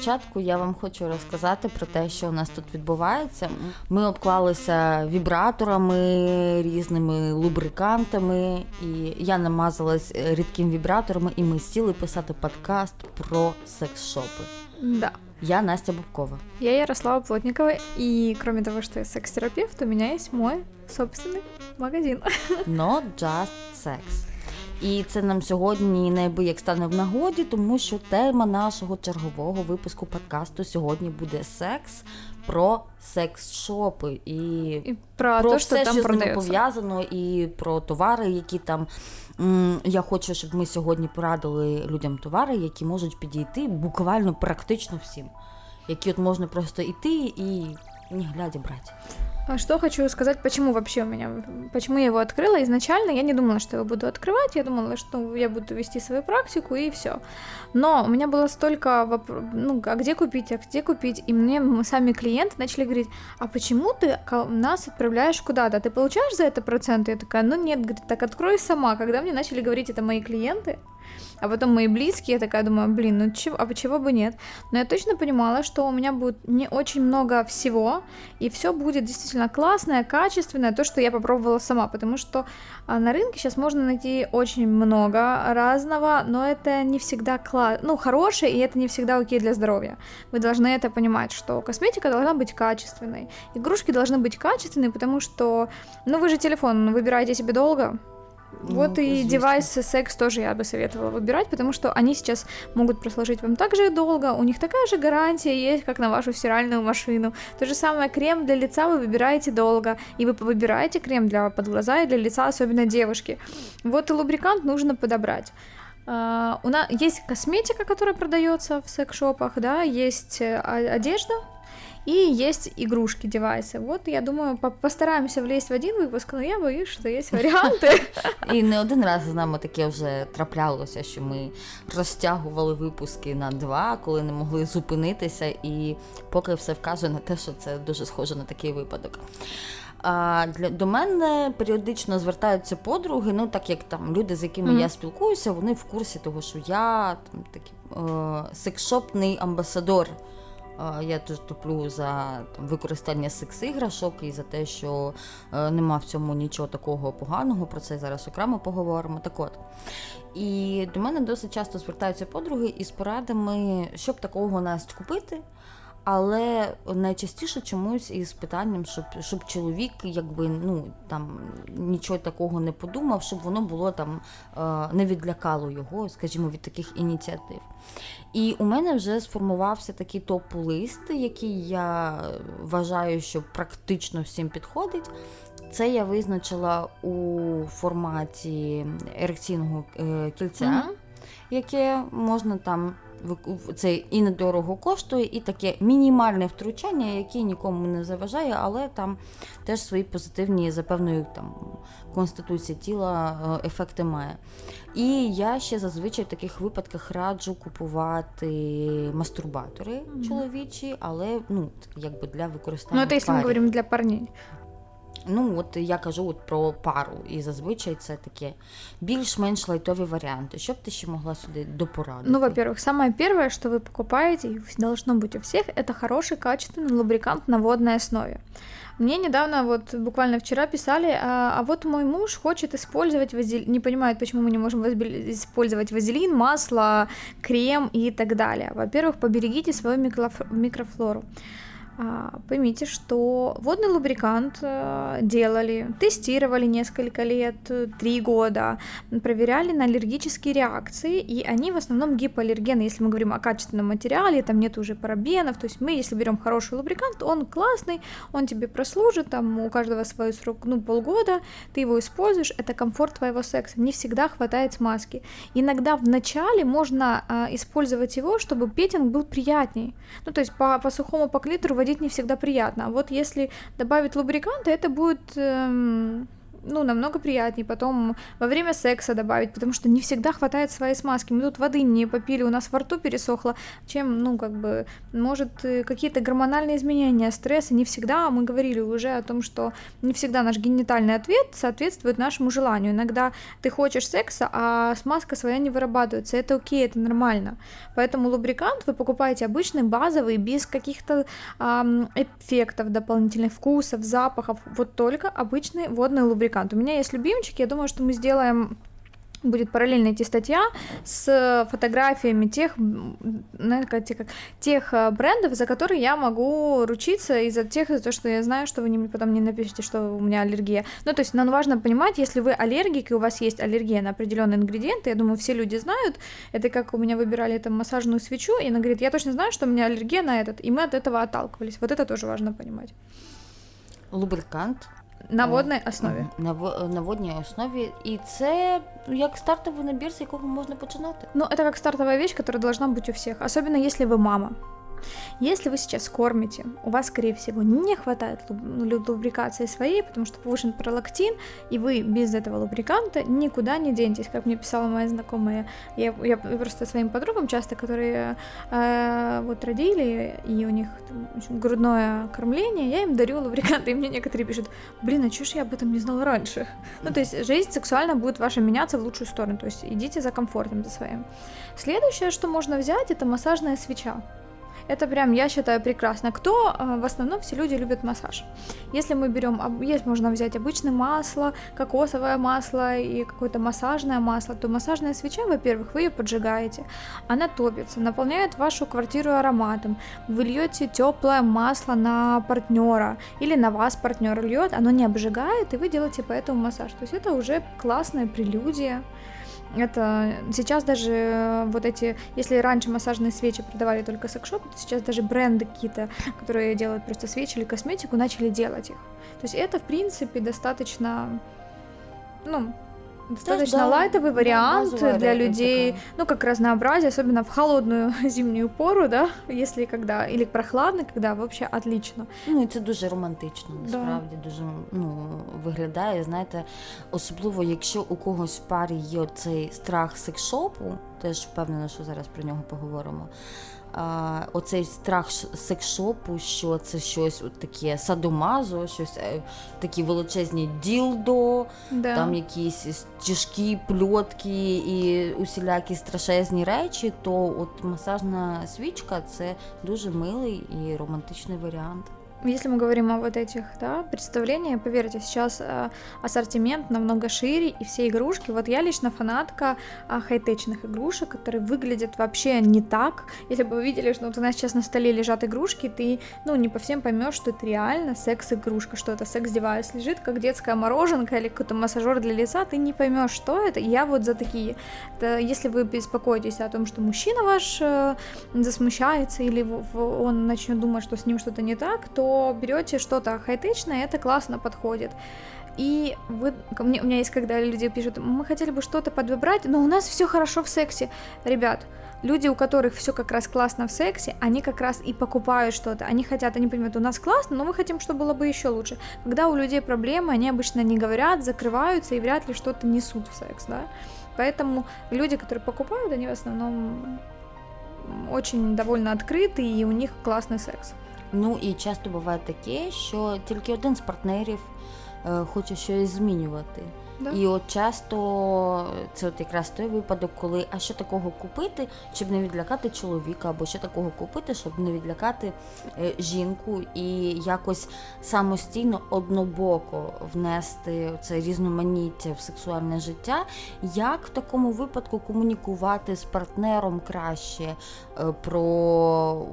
початку я вам хочу розказати про те, що у нас тут відбувається. Ми обклалися вібраторами, різними лубрикантами, і я намазалась рідким вібраторами, і ми сіли писати подкаст про секс-шопи. Да. Я Настя Бубкова. Я Ярослава Плотникова, и кроме того, что я секс-терапевт, у меня есть мой собственный магазин. Not just sex. І це нам сьогодні неабияк стане в нагоді, тому що тема нашого чергового випуску подкасту сьогодні буде секс про секс-шопи і, і про, про то, все, що там що з ними пов'язано, і про товари, які там. Я хочу, щоб ми сьогодні порадили людям товари, які можуть підійти буквально практично всім. Які от можна просто йти і не глядя брати. А Что хочу сказать, почему вообще у меня, почему я его открыла. Изначально я не думала, что его буду открывать, я думала, что я буду вести свою практику и все. Но у меня было столько вопросов, ну, а где купить, а где купить? И мне сами клиенты начали говорить, а почему ты нас отправляешь куда-то? Ты получаешь за это проценты? Я такая, ну нет, говорит, так открой сама. Когда мне начали говорить это мои клиенты, а потом мои близкие, я такая думаю, блин, ну чего, а почему бы нет? Но я точно понимала, что у меня будет не очень много всего, и все будет действительно классное, качественное, то, что я попробовала сама, потому что а, на рынке сейчас можно найти очень много разного, но это не всегда кла- ну, хорошее, и это не всегда окей для здоровья. Вы должны это понимать, что косметика должна быть качественной, игрушки должны быть качественные, потому что, ну, вы же телефон выбираете себе долго, вот Ну, и известно. девайсы секс тоже я бы советовала выбирать, потому что они сейчас могут прослужить вам так же долго, у них такая же гарантия есть, как на вашу стиральную машину. То же самое крем для лица вы выбираете долго, и вы выбираете крем для под глаза и для лица, особенно девушки. Вот и лубрикант нужно подобрать. А, у нас есть косметика, которая продается в секс-шопах, да, есть э, одежда, и есть игрушки, девайсы. Вот, я думаю, по- постараемся влезть в один выпуск, но я боюсь, что есть варианты. І не один раз з нами таке вже траплялося, що ми розтягували випуски на два, коли не могли зупинитися, і поки все вказує на те, що це дуже схоже на такий випадок. А для до мене періодично звертаються подруги. Ну так як там люди, з якими Мгм. я спілкуюся, вони в курсі того, що я там такий е, секшопний амбасадор. Я теж туплю за там, використання секс-іграшок і за те, що е, нема в цьому нічого такого поганого. Про це зараз окремо поговоримо. Так от. І до мене досить часто звертаються подруги із порадами, щоб такого Настя купити. Але найчастіше чомусь із питанням, щоб, щоб чоловік якби ну там нічого такого не подумав, щоб воно було там е, не відлякало його, скажімо, від таких ініціатив. І у мене вже сформувався такий топ-лист, який я вважаю, що практично всім підходить. Це я визначила у форматі ерекційного е, кільця, Мгм. Яке можна там це і недорого коштує, і таке мінімальне втручання, яке нікому не заважає, але там теж свої позитивні за певною там конституції тіла е, ефекти має. І я ще зазвичай в таких випадках раджу купувати мастурбатори Мгм. чоловічі, але ну якби для використання. Ну, это в если мы парі. говорим для парней. Ну, от я кажу от про пару, і зазвичай це таке більш-менш лайтові варіанти. Що б ти ще могла сюди допорадити? Ну, во-первых, самое первое, что вы покупаете, и должно быть у всех, это хороший, качественный лубрикант на водной основе. Мне недавно, вот буквально вчера писали, а, а вот мой муж хочет использовать вазелин, не понимает, почему мы не можем возбе- использовать вазелин, масло, крем и так далее. Во-первых, поберегите свою микроф- микрофлору. А, Поймите, что водный лубрикант э, делали, тестировали несколько лет, э, три года, проверяли на аллергические реакции, и они в основном гипоаллергены. Если мы говорим о качественном материале, там нет уже парабенов, то есть мы, если берем хороший лубрикант, он классный, он тебе прослужит, там у каждого свой срок, ну, полгода, ты его используешь, это комфорт твоего секса, не всегда хватает смазки. Иногда в начале можно а, использовать его, чтобы петинг был приятней. Ну, то есть по, по сухому по клитору водить не всегда приятно. А вот если добавить лубриканта, это будет эм, ну, намного приятнее потом во время секса добавить, потому что не всегда хватает своей смазки. Мы тут воды не попили, у нас во рту пересохло, чем, ну, как бы, может, э, какие-то гормональные изменения, стрессы, не всегда, мы говорили уже о том, что не всегда наш генитальный ответ соответствует нашему желанию. Иногда ты хочешь секса, а смазка своя не вырабатывается, это окей, это нормально. Поэтому лубрикант вы покупаете обычный, базовый, без каких-то эм, эффектов дополнительных, вкусов, запахов, вот только обычный водный лубрикант. У меня есть любимчик, я думаю, что мы сделаем будет параллельно идти статья с фотографиями тех, как, тех э, брендов, за которые я могу ручиться, и за тех, за то, что я знаю, что вы мне потом не напишите, что у меня аллергия. Ну, то есть нам важно понимать, если вы аллергик, и у вас есть аллергия на определенные ингредиенты, я думаю, все люди знают, это как у меня выбирали там массажную свечу, и она говорит, я точно знаю, что у меня аллергия на этот, и мы от этого отталкивались. Вот это тоже важно понимать. Лубрикант на водній основі. На, на водній основі. І це як стартовий набір, з якого можна починати. Ну, это как стартовая вещь, которая должна быть у всех. Особенно если вы мама. Если вы сейчас кормите, у вас, скорее всего, не хватает лубрикации своей, потому что повышен пролактин, и вы без этого лубриканта никуда не денетесь. Как мне писала моя знакомая, я, я просто своим подругам часто, которые э, вот родили, и у них там, общем, грудное кормление, я им дарю лубриканты, и мне некоторые пишут, блин, а чё ж я об этом не знала раньше? Ну, то есть жизнь сексуально будет ваша меняться в лучшую сторону, то есть идите за комфортом, за своим. Следующее, что можно взять, это массажная свеча. Это прям, я считаю, прекрасно. Кто? А, в основном все люди любят массаж. Если мы берем, есть можно взять обычное масло, кокосовое масло и какое-то массажное масло, то массажная свеча, во-первых, вы ее поджигаете, она топится, наполняет вашу квартиру ароматом, вы льете теплое масло на партнера или на вас партнер льет, оно не обжигает, и вы делаете по этому массаж. То есть это уже классная прелюдия это сейчас даже э, вот эти, если раньше массажные свечи продавали только секшопы, то сейчас даже бренды какие-то, которые делают просто свечи или косметику, начали делать их. То есть это, в принципе, достаточно, ну, достаточно да, лайтовый вариант да, для людей, такая. ну, как разнообразие, особенно в холодную зимнюю пору, да, если когда, или прохладно, когда вообще отлично. Ну, і це дуже романтично, насправді, да. дуже ну, виглядає. Знаєте, особливо, якщо у когось в парі є цей страх секшопу, теж впевнена, що зараз про нього поговоримо а, оцей страх секшопу, що це щось от таке садомазо, щось е, такі величезні ділдо, да. там якісь тяжкі пльотки і усілякі страшезні речі, то от масажна свічка це дуже милий і романтичний варіант. Если мы говорим о вот этих да, представлениях, поверьте, сейчас э, ассортимент намного шире, и все игрушки. Вот я лично фанатка э, хай-течных игрушек, которые выглядят вообще не так. Если бы вы видели, что вот у нас сейчас на столе лежат игрушки, ты ну, не по всем поймешь, что это реально секс-игрушка, что это секс-девайс лежит, как детская мороженка или какой-то массажер для лица, ты не поймешь, что это. я вот за такие. Это, если вы беспокоитесь о том, что мужчина ваш э, засмущается или он начнет думать, что с ним что-то не так, то берете что-то хай-течное, это классно подходит. И вы, мне, у меня есть, когда люди пишут, мы хотели бы что-то подвыбрать, но у нас все хорошо в сексе. Ребят, люди, у которых все как раз классно в сексе, они как раз и покупают что-то. Они хотят, они понимают, у нас классно, но мы хотим, чтобы было бы еще лучше. Когда у людей проблемы, они обычно не говорят, закрываются и вряд ли что-то несут в секс, да. Поэтому люди, которые покупают, они в основном очень довольно открыты, и у них классный секс. Ну і часто буває таке, що тільки один з партнерів е, хоче щось змінювати. Да. І от часто це от якраз той випадок, коли а що такого купити, щоб не відлякати чоловіка, або що такого купити, щоб не відлякати е, жінку, і якось самостійно однобоко внести це різноманіття в сексуальне життя. Як в такому випадку комунікувати з партнером краще е, про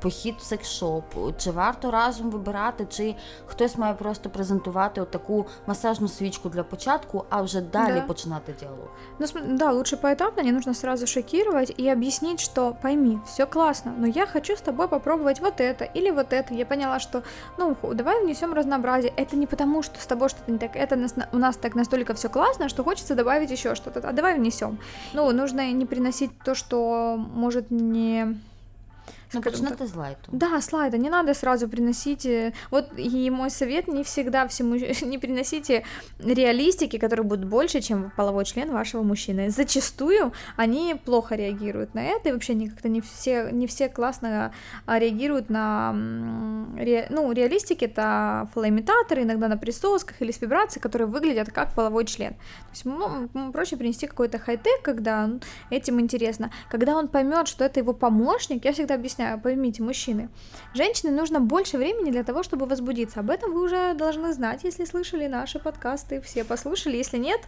похід в секшоп? Чи варто разом вибирати, чи хтось має просто презентувати таку масажну свічку для початку? Рамку, а уже далее да. починать диалог. Ну, да, лучше поэтапно, не нужно сразу шокировать и объяснить, что пойми, все классно, но я хочу с тобой попробовать вот это или вот это. Я поняла, что, ну, давай внесем разнообразие. Это не потому, что с тобой что-то не так, это нас, у нас так настолько все классно, что хочется добавить еще что-то. А давай внесем. Ну, нужно не приносить то, что может не Ну, почнете с лайта. Да, с лайта. Не надо сразу приносить... Э, вот и мой совет, не всегда всему... не приносите реалистики, которые будут больше, чем половой член вашего мужчины. Зачастую они плохо реагируют на это, и вообще они как-то не все, не все классно а, реагируют на... Ре... Ну, реалистики — это фалоимитаторы, иногда на присосках или с вибрацией, которые выглядят как половой член. То есть ну, проще принести какой-то хай-тек, когда этим интересно. Когда он поймет, что это его помощник, я всегда объясняю, поймите, мужчины, женщине нужно больше времени для того, чтобы возбудиться. Об этом вы уже должны знать, если слышали наши подкасты, все послушали. Если нет,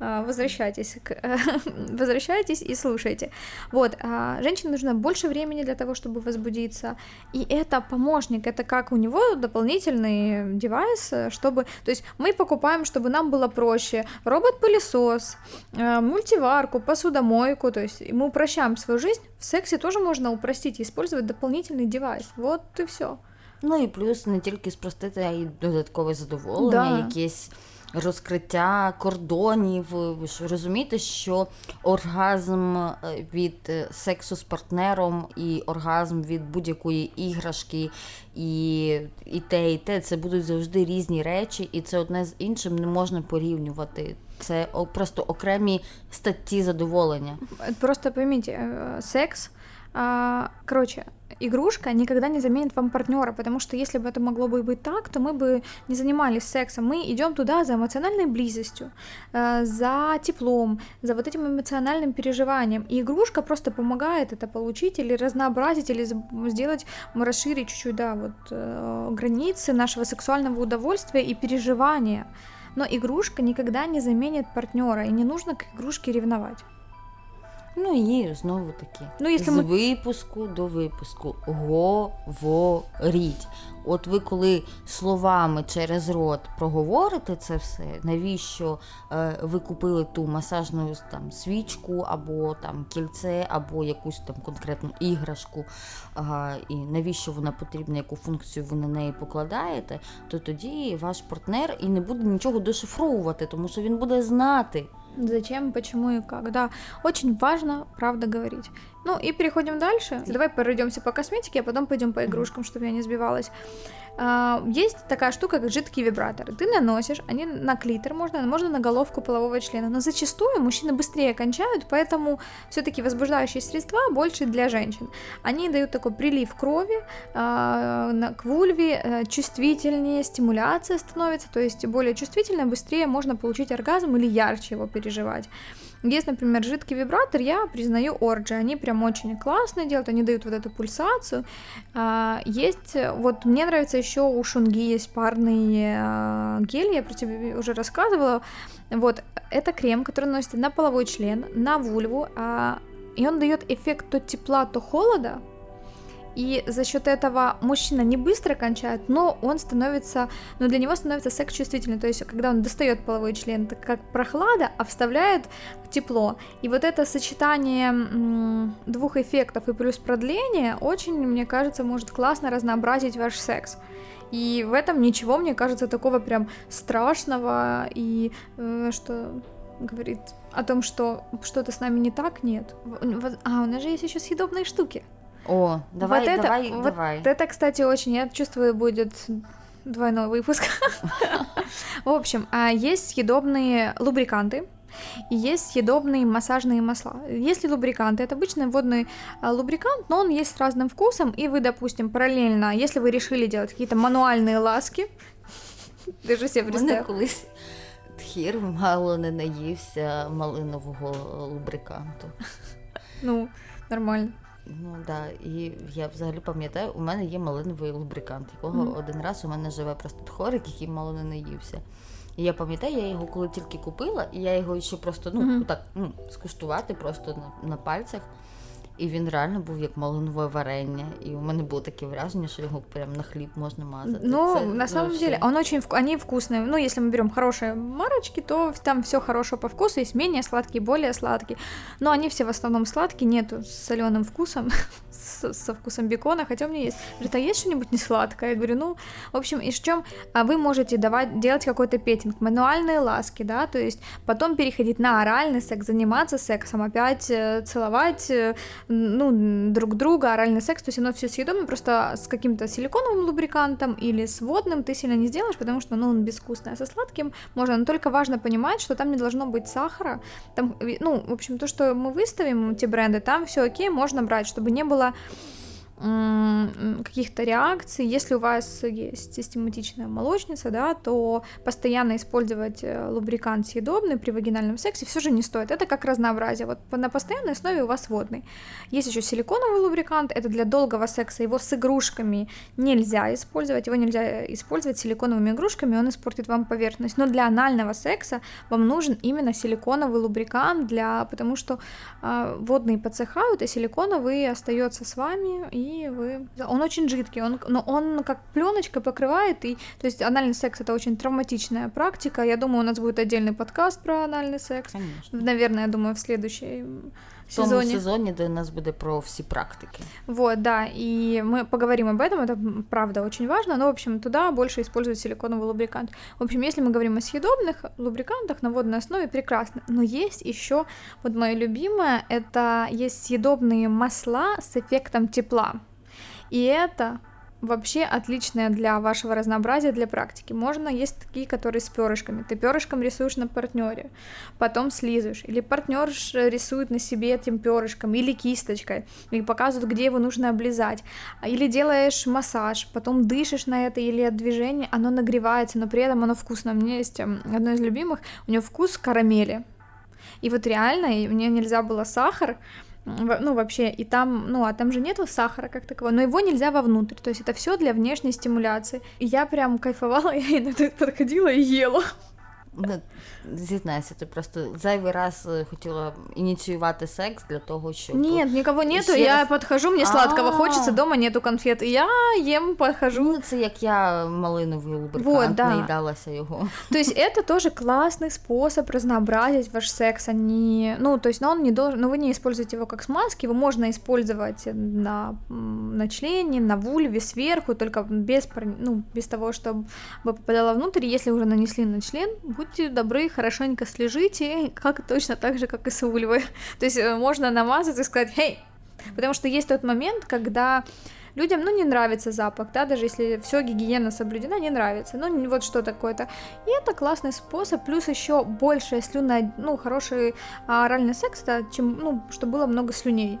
а, возвращайтесь, к... возвращайтесь и слушайте. Вот, а, женщине нужно больше времени для того, чтобы возбудиться, и это помощник, это как у него дополнительный девайс, чтобы, то есть мы покупаем, чтобы нам было проще, робот-пылесос, мультиварку, посудомойку, то есть мы упрощаем свою жизнь, в сексе тоже можно упростить и использовать дополнительный девайс, вот и все. Ну і плюс не тільки спростити, а й додаткове задоволення, да. якесь розкриття кордонів. Ви ж розумієте, що оргазм е, від е, сексу з партнером і оргазм від будь-якої іграшки, і і те, і те це будуть завжди різні речі, і це одне з іншим не можна порівнювати. Це просто окремі статті задоволення. Просто пойміть, е, секс. Короче, игрушка никогда не заменит вам партнера, потому что если бы это могло бы быть так, то мы бы не занимались сексом. Мы идем туда за эмоциональной близостью, э, за теплом, за вот этим эмоциональным переживанием. И игрушка просто помогает это получить или разнообразить, или сделать, расширить чуть-чуть, да, вот э, границы нашего сексуального удовольствия и переживания. Но игрушка никогда не заменит партнера, и не нужно к игрушке ревновать. Ну і знову таки ну, якщо з ми... випуску до випуску говоріть. От ви коли словами через рот проговорите це все, навіщо е, ви купили ту масажну там свічку, або там кільце, або якусь там конкретну іграшку, е, і навіщо вона потрібна, яку функцію ви на неї покладаєте, то тоді ваш партнер і не буде нічого дешифровувати, тому що він буде знати. Зачем, почему и как. Да, очень важно, правда, говорить. Ну и переходим дальше. Давай пройдемся по косметике, а потом пойдем по игрушкам, чтобы я не сбивалась. А, есть такая штука, как жидкие вибраторы. Ты наносишь, они на клитор можно, можно на головку полового члена. Но зачастую мужчины быстрее кончают, поэтому все-таки возбуждающие средства больше для женщин. Они дают такой прилив крови а, к вульве, э, чувствительнее, стимуляция становится, то есть более чувствительно, быстрее можно получить оргазм или ярче его переживать. Есть, например, жидкий вибратор, я признаю Орджи, они прям очень классно делают, они дают вот эту пульсацию. А, есть, вот мне нравится еще у Шунги есть парный а, гель, я про тебя уже рассказывала. Вот, это крем, который наносится на половой член, на вульву, а, и он дает эффект то тепла, то холода, и за счет этого мужчина не быстро кончает, но он становится, но для него становится секс чувствительным. То есть, когда он достает половой член, это как прохлада, а вставляет тепло. И вот это сочетание двух эффектов и плюс продление очень, мне кажется, может классно разнообразить ваш секс. И в этом ничего, мне кажется, такого прям страшного и э, что говорит о том, что что-то с нами не так, нет. А, у нас же есть еще съедобные штуки. О, давай, вот это, давай, вот давай. Это, кстати, очень, я чувствую, будет двойной выпуск. В общем, а, есть съедобные лубриканты, и есть съедобные массажные масла. Если лубриканты, это обычный водный а, лубрикант, но он есть с разным вкусом, и вы, допустим, параллельно, если вы решили делать какие-то мануальные ласки, ж себе представ. колись тхір мало не наївся малинового лубриканту. Ну, нормально. Ну да, і я взагалі пам'ятаю, у мене є малиновий лубрикант, якого mm-hmm. один раз у мене живе просто тхорик, який мало не наївся. І я пам'ятаю, я його коли тільки купила, і я його ще просто ну, mm-hmm. так ну, скуштувати просто на, на пальцях. І він реально був як малинове варення. И у мене было таке вражение, что его прям на хлеб можно мазать. Ну, Это, на самом вообще... деле, он очень они вкусные. Ну, если мы берем хорошие марочки, то там все хорошо по вкусу, есть менее сладкие, более сладкие. Но они все в основном сладкие, нету с соленым вкусом, со вкусом бекона, хотя у меня есть. Говорит, а есть что-нибудь не сладкое? Я говорю, ну, в общем, и в чем а вы можете давать, делать какой-то петинг, мануальные ласки, да, то есть потом переходить на оральный секс, заниматься сексом, опять э, целовать, э, ну, друг друга, оральный секс, то есть оно все съедобно, просто с каким-то силиконовым лубрикантом или с водным ты сильно не сделаешь, потому что ну, он безвкусный, а со сладким можно, но только важно понимать, что там не должно быть сахара, там, ну, в общем, то, что мы выставим, те бренды, там все окей, можно брать, чтобы не было каких-то реакций. Если у вас есть систематичная молочница, да, то постоянно использовать э, лубрикант съедобный при вагинальном сексе все же не стоит. Это как разнообразие. Вот на постоянной основе у вас водный. Есть еще силиконовый лубрикант, это для долгого секса. Его с игрушками нельзя использовать. Его нельзя использовать силиконовыми игрушками, он испортит вам поверхность. Но для анального секса вам нужен именно силиконовый лубрикант, для... потому что э, водные подсыхают, и силиконовый остается с вами, и вы... Он очень жидкий, он, но он как пленочка покрывает, и, то есть анальный секс это очень травматичная практика, я думаю, у нас будет отдельный подкаст про анальный секс. Конечно. Наверное, я думаю, в следующей в тому сезоні. сезоні, де у нас будет про все практики. Вот, да, и мы поговорим об этом, это правда очень важно, но, в общем, туда больше используют силиконовый лубрикант. В общем, если мы говорим о съедобных лубрикантах на водной основе, прекрасно, но есть еще, вот мое любимое, это есть съедобные масла с эффектом тепла, и это вообще отличная для вашего разнообразия, для практики. Можно есть такие, которые с перышками. Ты перышком рисуешь на партнере, потом слизываешь. Или партнер рисует на себе этим перышком, или кисточкой, и показывают, где его нужно облизать. Или делаешь массаж, потом дышишь на это, или от движения оно нагревается, но при этом оно вкусно. У меня есть эм, одно из любимых, у него вкус карамели. И вот реально, мне нельзя было сахар, ну, вообще, и там, ну, а там же нету сахара как такового, но его нельзя вовнутрь, то есть это все для внешней стимуляции. И я прям кайфовала, я иногда подходила и ела. Ну, зізнайся, ти просто зайвий раз хотіла ініціювати секс для того, щоб... Нет, никого нету, я раз... подхожу, мне сладкого хочется, дома нету конфет, и я ем, подхожу. Ну, це як я малиновий лубрикант, вот, да. наїдалася його. То есть это тоже классный способ разнообразить ваш секс, а не... Ну, то есть, но он не должен... Ну, вы не используете его как смазки, его можно использовать на, на члене, на вульве, сверху, только без, ну, без того, чтобы попадало внутрь, если уже нанесли на член, будьте добры, хорошенько слежите, как точно так же, как и с ульвой. То есть э, можно намазать и сказать «Хей!» Потому что есть тот момент, когда людям, ну, не нравится запах, да, даже если все гигиена соблюдена, не нравится, ну, вот что такое-то. И это классный способ, плюс еще больше слюна, ну, хороший а, оральный секс, да, чем, ну, чтобы было много слюней.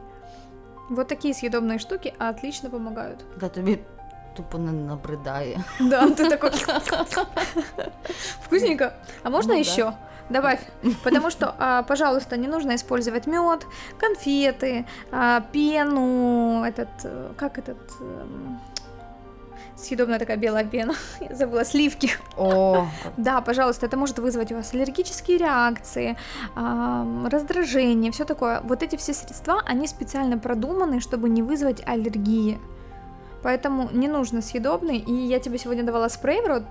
Вот такие съедобные штуки отлично помогают. Да, тебе тупо не набридає. Да, ты такой вкусненько. А можно ну, еще? Да. Добавь, потому что, а, пожалуйста, не нужно использовать мед, конфеты, а, пену, этот, э, как этот, эм, съедобная такая белая пена, я забыла, сливки. О. Да, пожалуйста, это может вызвать у вас аллергические реакции, раздражение, все такое. Вот эти все средства, они специально продуманы, чтобы не вызвать аллергии. Поэтому не нужно съедобний. І я тобі сьогодні давала спрей в рот.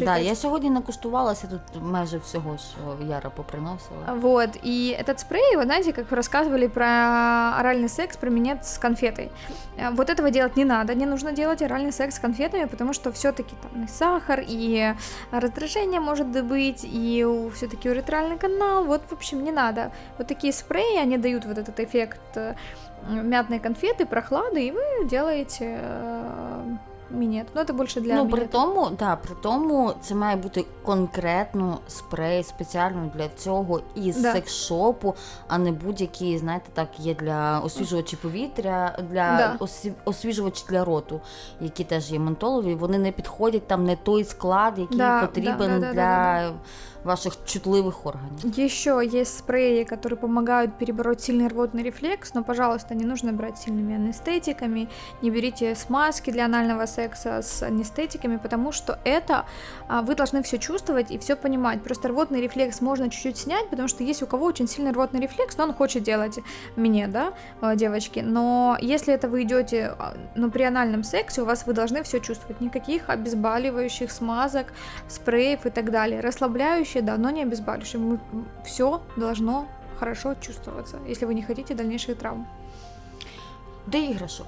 Да, я сьогодні накуштувалася тут майже всього, що Яра поприносила. Вот, и этот спрей, вы знаете, как рассказывали про оральный секс, применять с конфетой. Э, вот этого делать не надо, не нужно делать оральный секс с конфетами, потому что все-таки там и сахар, и раздражение может быть, и все-таки уретральный канал, вот, в общем, не надо. Вот такие спреи, они дают вот этот эффект э, мятные конфеты, прохлады, и вы делаете э, мінет. Ну, це більше для Ну, при тому, да, при тому це має бути конкретно спрей спеціально для цього із да. секс-шопу, а не будь-який, знаєте, так, є для освіжувачі повітря, для да. освіжувачі для роту, які теж є ментолові, вони не підходять там не той склад, який да, потрібен для Ваших чутливых органов. Еще есть спреи, которые помогают перебороть сильный рвотный рефлекс, но, пожалуйста, не нужно брать сильными анестетиками, не берите смазки для анального секса с анестетиками, потому что это а, вы должны все чувствовать и все понимать. Просто рвотный рефлекс можно чуть-чуть снять, потому что есть у кого очень сильный рвотный рефлекс, но он хочет делать мне, да, а, девочки. Но если это вы идете, а, ну, при анальном сексе, у вас вы должны все чувствовать, никаких обезболивающих смазок, спреев и так далее. Расслабляющие обезболивающее, да, но не обезболивающее. Мы, все должно хорошо чувствоваться, если вы не хотите дальнейших травм. До іграшок.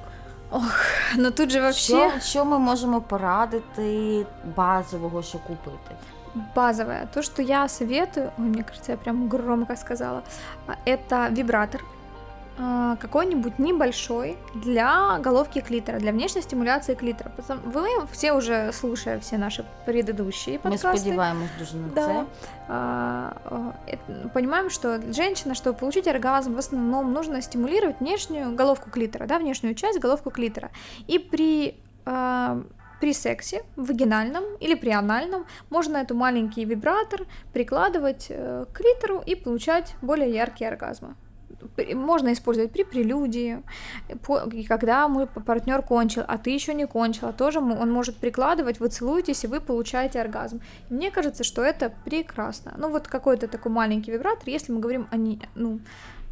Ох, ну тут же вообще... Що, що ми можемо порадити базового, що купити? Базовое. То, что я советую, ой, мне кажется, я прям громко сказала, это вибратор. А, какой-нибудь небольшой для головки клитора, для внешней стимуляции клитора. Вы все уже слушая все наши предыдущие подкасты. Мы на да. А, понимаем, что женщина, чтобы получить оргазм, в основном нужно стимулировать внешнюю головку клитора, да, внешнюю часть головку клитора. И при а, при сексе, вагинальном или при анальном, можно эту маленький вибратор прикладывать э, к клитору и получать более яркие оргазмы можно использовать при прелюдии, когда мой партнер кончил, а ты еще не кончила, тоже он может прикладывать, вы целуетесь, и вы получаете оргазм. И мне кажется, что это прекрасно. Ну вот какой-то такой маленький вибратор, если мы говорим о не, ну,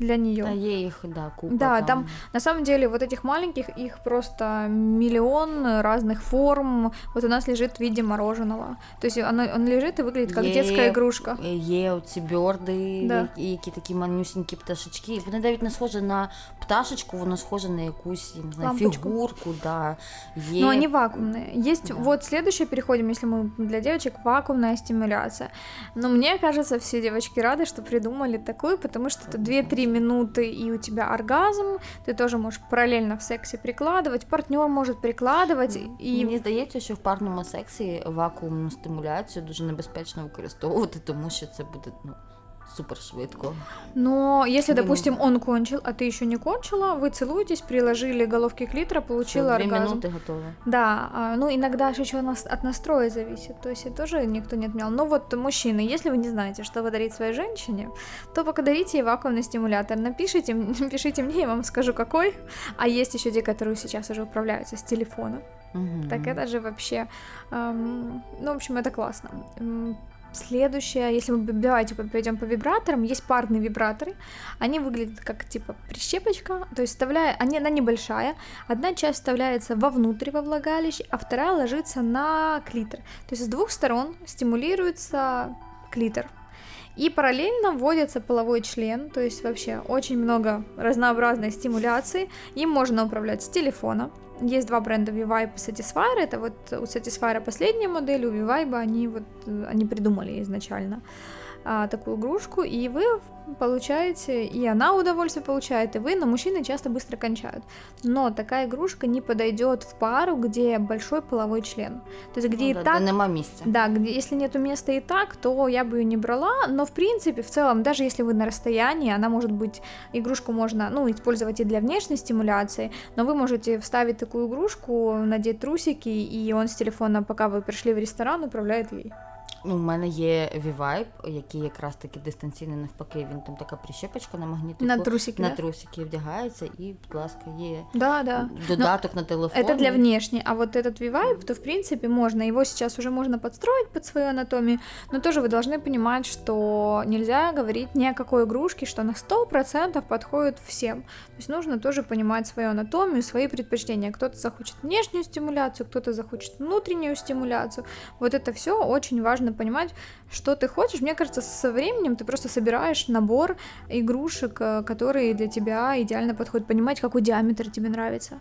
для нее. Да, их, да, купа. Да, там. там на самом деле вот этих маленьких их просто миллион разных форм. Вот у нас лежит в виде мороженого. То есть он, он лежит и выглядит как є, детская игрушка. Є оці бьорди, да. які такі манюсенькі пташечки. Вони навіть не схожі на пташечку, воно схоже на якусь, не знаю, фигурку, да. Є... Но они вакуумные. Есть да. вот следующее переходим, если мы для девочек вакуумная стимуляция. Но мне кажется, все девочки рады, что придумали такую, потому что это 2-3 минуты, и у тебя оргазм, ты тоже можешь параллельно в сексе прикладывать, партнер может прикладывать. І... Мені здається, що в парному сексі вакуумну стимуляцію дуже небезпечно використовувати, тому що це буде ну, супер швидко. Но если, Думаю. допустим, он кончил, а ты еще не кончила, вы целуетесь, приложили головки клитора, получила Все, оргазм. минуты готово. Да, а, ну иногда же еще от настроя зависит, то есть это тоже никто не отменял. Но вот мужчины, если вы не знаете, что подарить своей женщине, то подарите ей вакуумный стимулятор. Напишите, напишите мне, я вам скажу какой. А есть еще те, которые сейчас уже управляются с телефона. Угу. Так это же вообще, эм, ну, в общем, это классно. Следующее, если мы давайте пойдем по вибраторам, есть парные вибраторы. Они выглядят как типа прищепочка, то есть вставляя, они, она небольшая. Одна часть вставляется вовнутрь во влагалище, а вторая ложится на клитор. То есть с двух сторон стимулируется клитор. И параллельно вводится половой член, то есть вообще очень много разнообразной стимуляции. Им можно управлять с телефона. Есть два бренда V-Vibe и Satisfyer. Это вот у Satisfyer последняя модель, у V-Vibe они вот они придумали изначально а, такую игрушку, и вы получаете, и она удовольствие получает, и вы, но мужчины часто быстро кончают. Но такая игрушка не подойдет в пару, где большой половой член. То есть где ну, и да, так... нема места. Да, где, если нету места и так, то я бы ее не брала, но в принципе, в целом, даже если вы на расстоянии, она может быть, игрушку можно, ну, использовать и для внешней стимуляции, но вы можете вставить такую игрушку, надеть трусики, и он с телефона, пока вы пришли в ресторан, управляет ей. Ну, У мене є V-Vibe, який якраз таки дистанційний навпаки, він там така прищепочка на магнітику. На трусики, на да? трусики вдягається і, будь ласка, є да, да. додаток Но на телефон. Это для внешней, а вот этот V-Vibe, то в принципе можно, его сейчас уже можно подстроить под свою анатомию, но тоже вы должны понимать, что нельзя говорить ни о какой игрушке, что на 100% подходит всем. То есть нужно тоже понимать свою анатомию, свои предпочтения. Кто-то захочет внешнюю стимуляцию, кто-то захочет внутреннюю стимуляцию. Вот это все очень важно понимать, что ты хочешь. Мне кажется, со временем ты просто собираешь набор игрушек, э, которые для тебя идеально подходят, понимать, какой диаметр тебе нравится.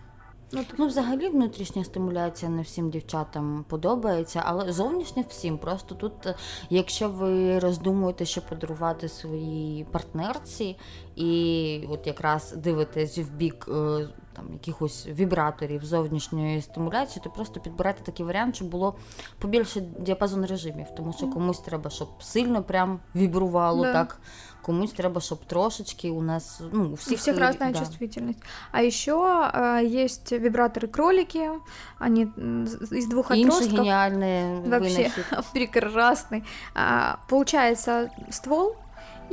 Ну, ну, взагалі, внутрішня стимуляція не всім дівчатам подобається, але зовнішня всім. Просто тут, е, якщо ви роздумуєте, що подарувати своїй партнерці, і от якраз дивитесь в бік е, там якихось вібраторів зовнішньої стимуляції, то просто підбирайте такий варіант, щоб було побільше діапазон режимів, тому що комусь треба, щоб сильно прям вібрувало да. так. Комусь треба, щоб трошечки у нас, ну, у всех... У всех разная да. чувствительность. А еще э, есть вибраторы кролики, они из двух отростков. Інший гениальный Вообще прекрасный. А, получается ствол,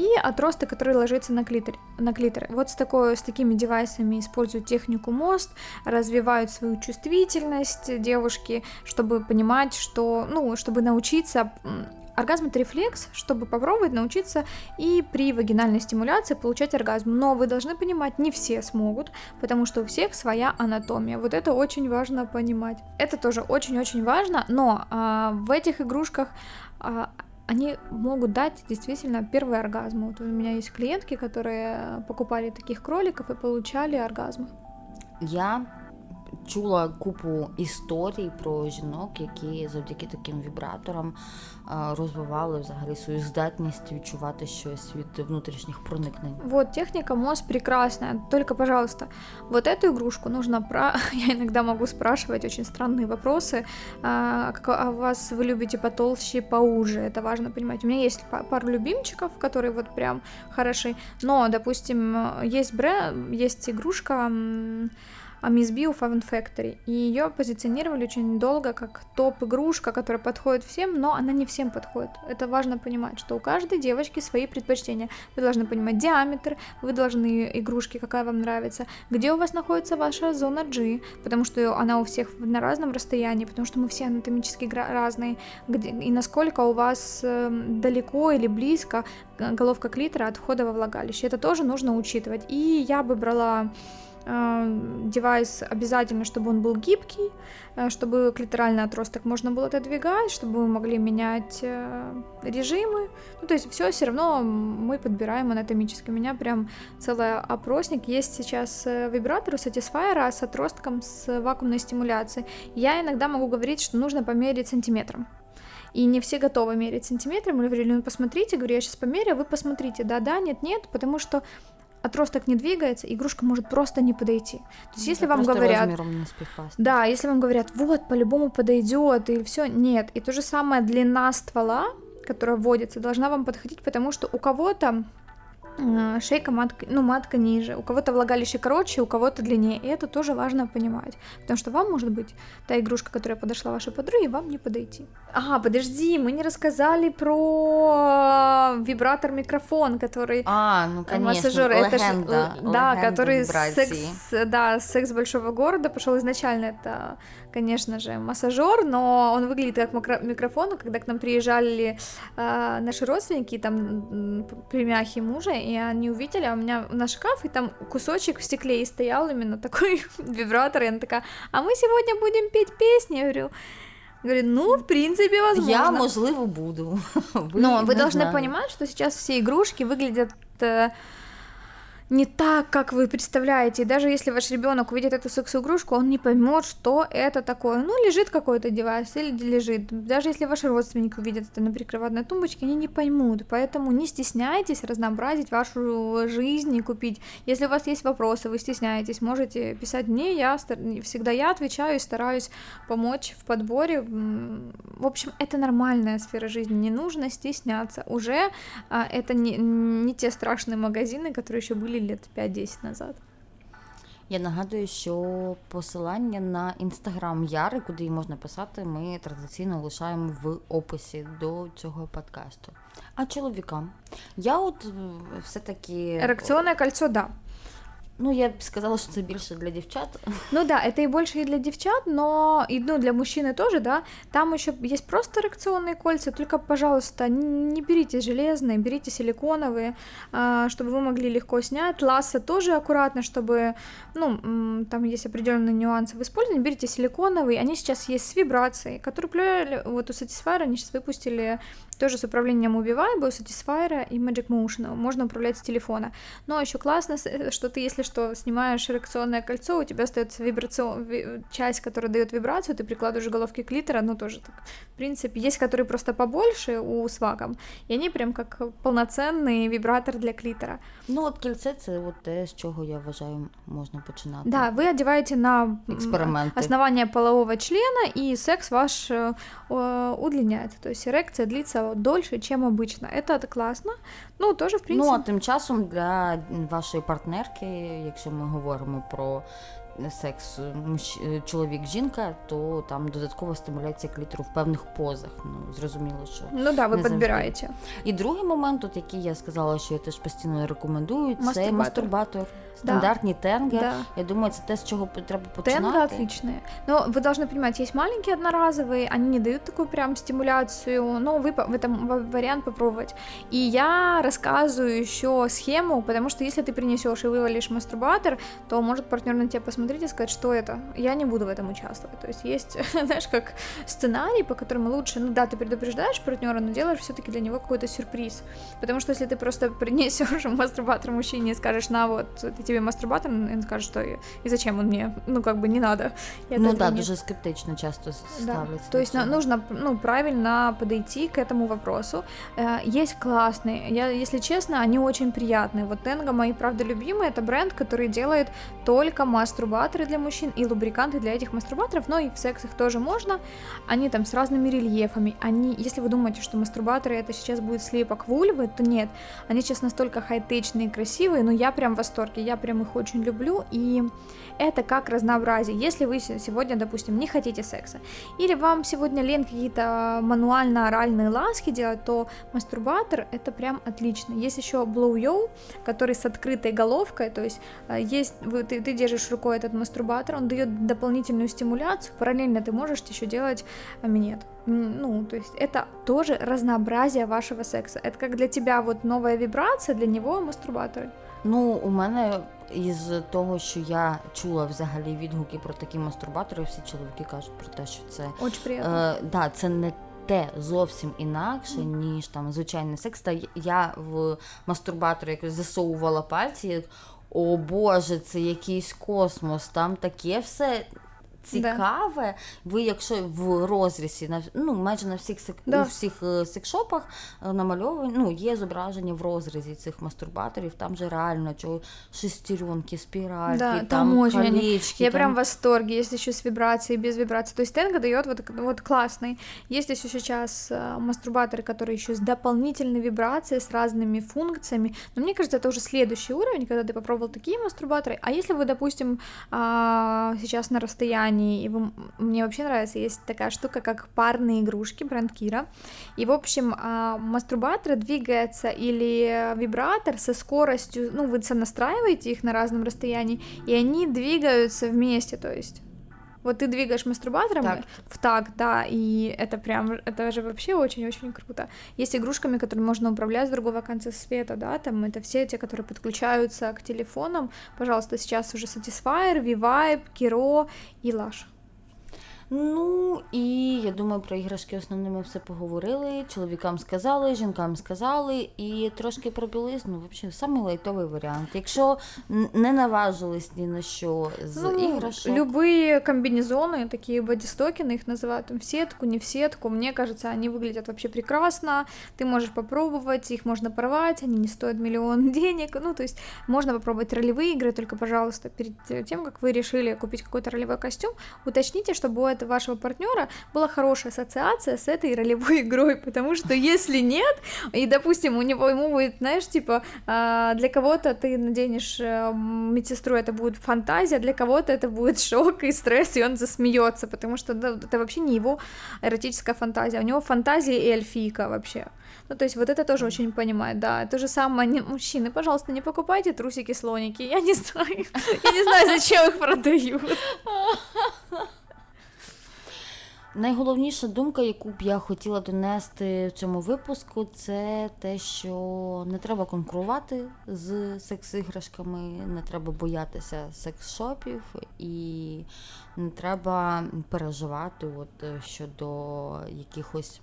и отросток, который ложится на клитор. На клитор. Вот с, такой, с такими девайсами используют технику мост, развивают свою чувствительность девушки, чтобы понимать, что, ну, чтобы научиться Оргазм это рефлекс, чтобы попробовать научиться и при вагинальной стимуляции получать оргазм. Но вы должны понимать, не все смогут, потому что у всех своя анатомия. Вот это очень важно понимать. Это тоже очень-очень важно, но а, в этих игрушках а, они могут дать действительно первый оргазм. Вот у меня есть клиентки, которые покупали таких кроликов и получали оргазмы. Я чула купу історій про жінок, які завдяки таким вібраторам розвивали взагалі свою здатність відчувати щось від внутрішніх проникнень. Вот техника МОЗ прекрасная. Только, пожалуйста, вот эту игрушку нужно про... Я иногда могу спрашивать очень странные вопросы. А, как, а вас вы любите потолще, поуже? Это важно понимать. У меня есть пару любимчиков, которые вот прям хороши. Но, допустим, есть бренд, есть игрушка Miss Bio Fun Factory. И ее позиционировали очень долго как топ-игрушка, которая подходит всем, но она не всем подходит. Это важно понимать, что у каждой девочки свои предпочтения. Вы должны понимать диаметр, вы должны игрушки, какая вам нравится, где у вас находится ваша зона G, потому что она у всех на разном расстоянии, потому что мы все анатомически разные, где, и насколько у вас э, далеко или близко головка клитора от входа во влагалище. Это тоже нужно учитывать. И я бы брала Э, девайс обязательно, чтобы он был гибкий, э, чтобы клиторальный отросток можно было отодвигать, чтобы мы могли менять э, режимы. Ну, то есть все все равно мы подбираем анатомически. У меня прям целый опросник. Есть сейчас вибратор у Satisfyer с отростком с вакуумной стимуляцией. Я иногда могу говорить, что нужно померить сантиметром. И не все готовы мерить сантиметром. Я говорю, ну посмотрите, говорю, я сейчас померяю, вы посмотрите, да-да, нет-нет, потому что отросток не двигается, игрушка может просто не подойти. То есть, если вам говорят, да, если вам говорят, вот по-любому подойдет и все, нет. И то же самое длина ствола, которая вводится, должна вам подходить, потому что у кого-то шейка матка, ну, матка ниже, у кого-то влагалище короче, у кого-то длиннее, и это тоже важно понимать, потому что вам, может быть, та игрушка, которая подошла вашей подруге, вам не подойти. Ага, подожди, мы не рассказали про вибратор-микрофон, который... А, ну, конечно, массажер, это ж, да, который секс, да, секс большого города пошел изначально, это конечно же, массажер, но он выглядит как микрофон. Когда к нам приезжали э, наши родственники, там племяхи мужа, и они увидели, а у меня на шкаф, и там кусочек в стекле и стоял именно такой вибратор, и она такая, а мы сегодня будем петь песни, я говорю, Говорит, ну, в принципе, возможно. Я, можливо, буду. Но вы должны знаю. понимать, что сейчас все игрушки выглядят э, не так, как вы представляете. И даже если ваш ребенок увидит эту секс-игрушку, он не поймет, что это такое. Ну, лежит какой-то девайс или лежит. Даже если ваши родственники увидят это на прикроватной тумбочке, они не поймут. Поэтому не стесняйтесь разнообразить вашу жизнь и купить. Если у вас есть вопросы, вы стесняетесь, можете писать мне, я всегда я отвечаю и стараюсь помочь в подборе. В общем, это нормальная сфера жизни, не нужно стесняться. Уже а, это не, не те страшные магазины, которые еще были лет 5-10 назад. Я нагадую, що посилання на інстаграм Яри, куди її можна писати, ми традиційно лишаємо в описі до цього подкасту. А чоловікам? Я от е, все-таки. Ерекційне кольцо, да. Ну, я бы сказала, что это больше для девчат. Ну да, это и больше и для девчат, но и ну, для мужчины тоже, да. Там еще есть просто реакционные кольца, только, пожалуйста, не берите железные, берите силиконовые, а, чтобы вы могли легко снять. Ласса тоже аккуратно, чтобы, ну, там есть определенные нюансы в использовании. Берите силиконовые, они сейчас есть с вибрацией, которые вот у Satisfyer они сейчас выпустили тоже с управлением Ubivibe, Satisfyer и Magic Motion. Можно управлять с телефона. Но еще классно, что ты, если что, снимаешь эрекционное кольцо, у тебя остается вибрацион... часть, которая дает вибрацию, ты прикладываешь головки клитора, ну тоже так. В принципе, есть которые просто побольше у свагом, и они прям как полноценный вибратор для клитора. Ну от кільце це от те, з чого я вважаю, можна починати. Да, ви одягаєте на основание полового члена, и секс ваш э, удлиняется. То есть эрекция длится дольше, чем обычно. Это классно. Ну, теж, в принципі. Ну, а тим часом для вашої партнерки, якщо ми говоримо про секс е, чоловік-жінка, то там додаткова стимуляція клітору в певних позах. Ну зрозуміло, що ну да, ви підбираєте. І другий момент, от який я сказала, що я теж постійно рекомендую, це мастурбатор. Стандартные да. тенга. Да. Я думаю, это те, с чего треба починати. Тенга отличные. Но вы должны понимать, есть маленькие одноразовые, они не дают такую прям стимуляцию, но вы в этом вариант попробовать. И я рассказываю еще схему, потому что если ты принесешь и вывалишь мастурбатор, то может партнер на тебя посмотреть посмотреть и сказать, что это. Я не буду в этом участвовать. То есть есть, знаешь, как сценарий, по которому лучше, ну да, ты предупреждаешь партнера, но делаешь все-таки для него какой-то сюрприз. Потому что если ты просто принесешь мастурбатор мужчине и скажешь, на вот, это тебе мастурбатор, он скажет, что и зачем он мне, ну как бы не надо. ну да, дуже скептично часто ставляться. Да. То есть нужно, ну, правильно подойти к этому вопросу. Э, есть классные, я, если честно, они очень приятные. Вот Тенго мои, правда, любимые, это бренд, который делает только мастурбаторы для мужчин и лубриканты для этих мастурбаторов, но и в секс их тоже можно. Они там с разными рельефами. Они, если вы думаете, что мастурбаторы это сейчас будет слепок вульвы, то нет. Они сейчас настолько хай-течные и красивые, но я прям в восторге, я прям их очень люблю. И это как разнообразие. Если вы сегодня, допустим, не хотите секса, или вам сегодня лень какие-то мануально-оральные ласки делать, то мастурбатор это прям отлично. Есть еще Blow Yo, который с открытой головкой, то есть э, есть, вы, ты, ты держишь рукой этот мастурбатор, он дает дополнительную стимуляцию, параллельно ты можешь еще делать минет. Ну, то есть это тоже разнообразие вашего секса. Это как для тебя вот новая вибрация, для него мастурбаторы. Ну, у мене із того, що я чула взагалі відгуки про такі мастурбатори, всі чоловіки кажуть про те, що це е, да, це не те зовсім інакше, ніж там звичайний секс. Та я в мастурбаторі якось засовувала пальці. О Боже, це якийсь космос, там таке все цікаве. Да. Ви, якщо в розрізі на ну майже на всіх да. у всіх е, секшопах е, намальовані, ну є зображення в розрізі цих мастурбаторів, там же реально чого шестеренки, спиральки, да, там, там очень колечки. Я там... прям в восторге, есть еще с вибрацией, без вибрации. То есть Тенга дает вот, вот классный. Есть еще сейчас э, мастурбаторы, которые еще с дополнительной вибрацией, с разными функциями. Но мне кажется, это уже следующий уровень, когда ты попробовал такие мастурбаторы. А если вы, допустим, э, сейчас на расстоянии компании, вы, мне вообще нравится, есть такая штука, как парные игрушки, бренд Кира, и, в общем, а, мастурбатор двигается или вибратор со скоростью, ну, вы сонастраиваете их на разном расстоянии, и они двигаются вместе, то есть вот ты двигаешь мастурбатором так. в такт, да, и это прям, это же вообще очень-очень круто. Есть игрушками, которыми можно управлять с другого конца света, да, там это все те, которые подключаются к телефонам. Пожалуйста, сейчас уже Satisfyer, V-Vibe, Kiro и Lush. Ну і я думаю, про іграшки основними все поговорили. Чоловікам сказали, жінкам сказали, і трошки про білизну. Взагалі, самий лайтовий варіант. Якщо не наважились ні на що з ну, іграшок. Любые комбинезоны, такие бодистокины, их называют там в сетку, не в сетку. Мне кажется, они выглядят вообще прекрасно. Ты можешь попробовать, их можно порвать, они не стоят миллион денег. Ну, то есть можно попробовать ролевые игры, только, пожалуйста, перед тем, как вы решили купить какой-то ролевой костюм, уточните, чтобы у этого вашего партнера была хорошая ассоциация с этой ролевой игрой, потому что если нет, и, допустим, у него ему будет, знаешь, типа, а, для кого-то ты наденешь э, медсестру, это будет фантазия, для кого-то это будет шок и стресс, и он засмеется, потому что это вообще не его эротическая фантазия, у него фантазия и эльфийка вообще. Ну, то есть вот это тоже очень понимает, да. То же самое, не, мужчины, пожалуйста, не покупайте трусики-слоники, я не знаю, я не знаю, зачем их продают. Найголовніша думка, яку б я хотіла донести в цьому випуску, це те, що не треба конкурувати з секс-іграшками, не треба боятися секс-шопів і не треба переживати от е, щодо якихось.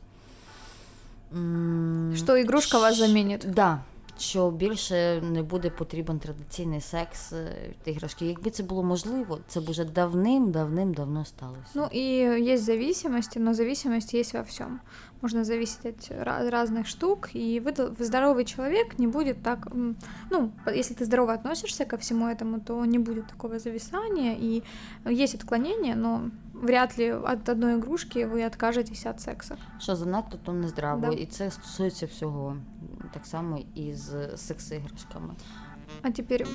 Що ігрушка вас замінить? Да що більше не буде потрібен традиційний секс е, іграшки. Якби це було можливо, це б уже давним-давним-давно сталося. Ну и есть зависимости, но зависимость есть во всем. Можно зависеть от разных штук, и вы, здоровый человек не будет так, ну, если ты здорово относишься ко всему этому, то не будет такого зависания, и есть отклонения, но вряд ли от одной игрушки ви откажетесь від сексу. Що занадто, то нездраво. Да. І це стосується всього. Так само і з секс-іграшками. А теперь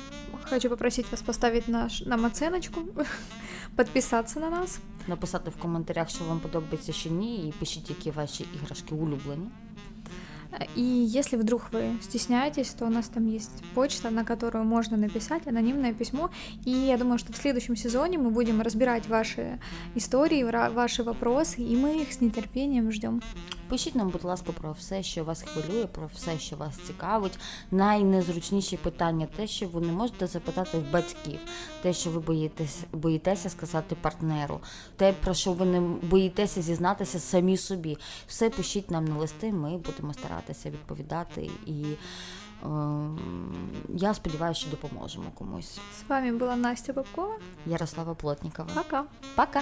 хочу попросить вас поставить наш, нам оценочку, подписаться на нас. Написати в коментарях, що вам подобається, що ні, і пишіть, які ваші іграшки улюблені. И если вдруг вы стесняетесь, то у нас там есть почта, на которую можно написать анонимное письмо. И я думаю, что в следующем сезоне мы будем разбирать ваши истории, ваши вопросы, и мы их с нетерпением ждем. Пишіть нам, будь ласка, про все, що вас хвилює, про все, що вас цікавить. Найнезручніші питання, те, що ви не можете запитати в батьків, те, що ви боїтеся, боїтеся сказати партнеру, те, про що ви не боїтеся зізнатися самі собі. Все пишіть нам на листи, ми будемо старатися відповідати і. Ем, я сподіваюся, що допоможемо комусь. С вами была Настя Бабкова. Ярослава Плотнікова. Пока. Пока.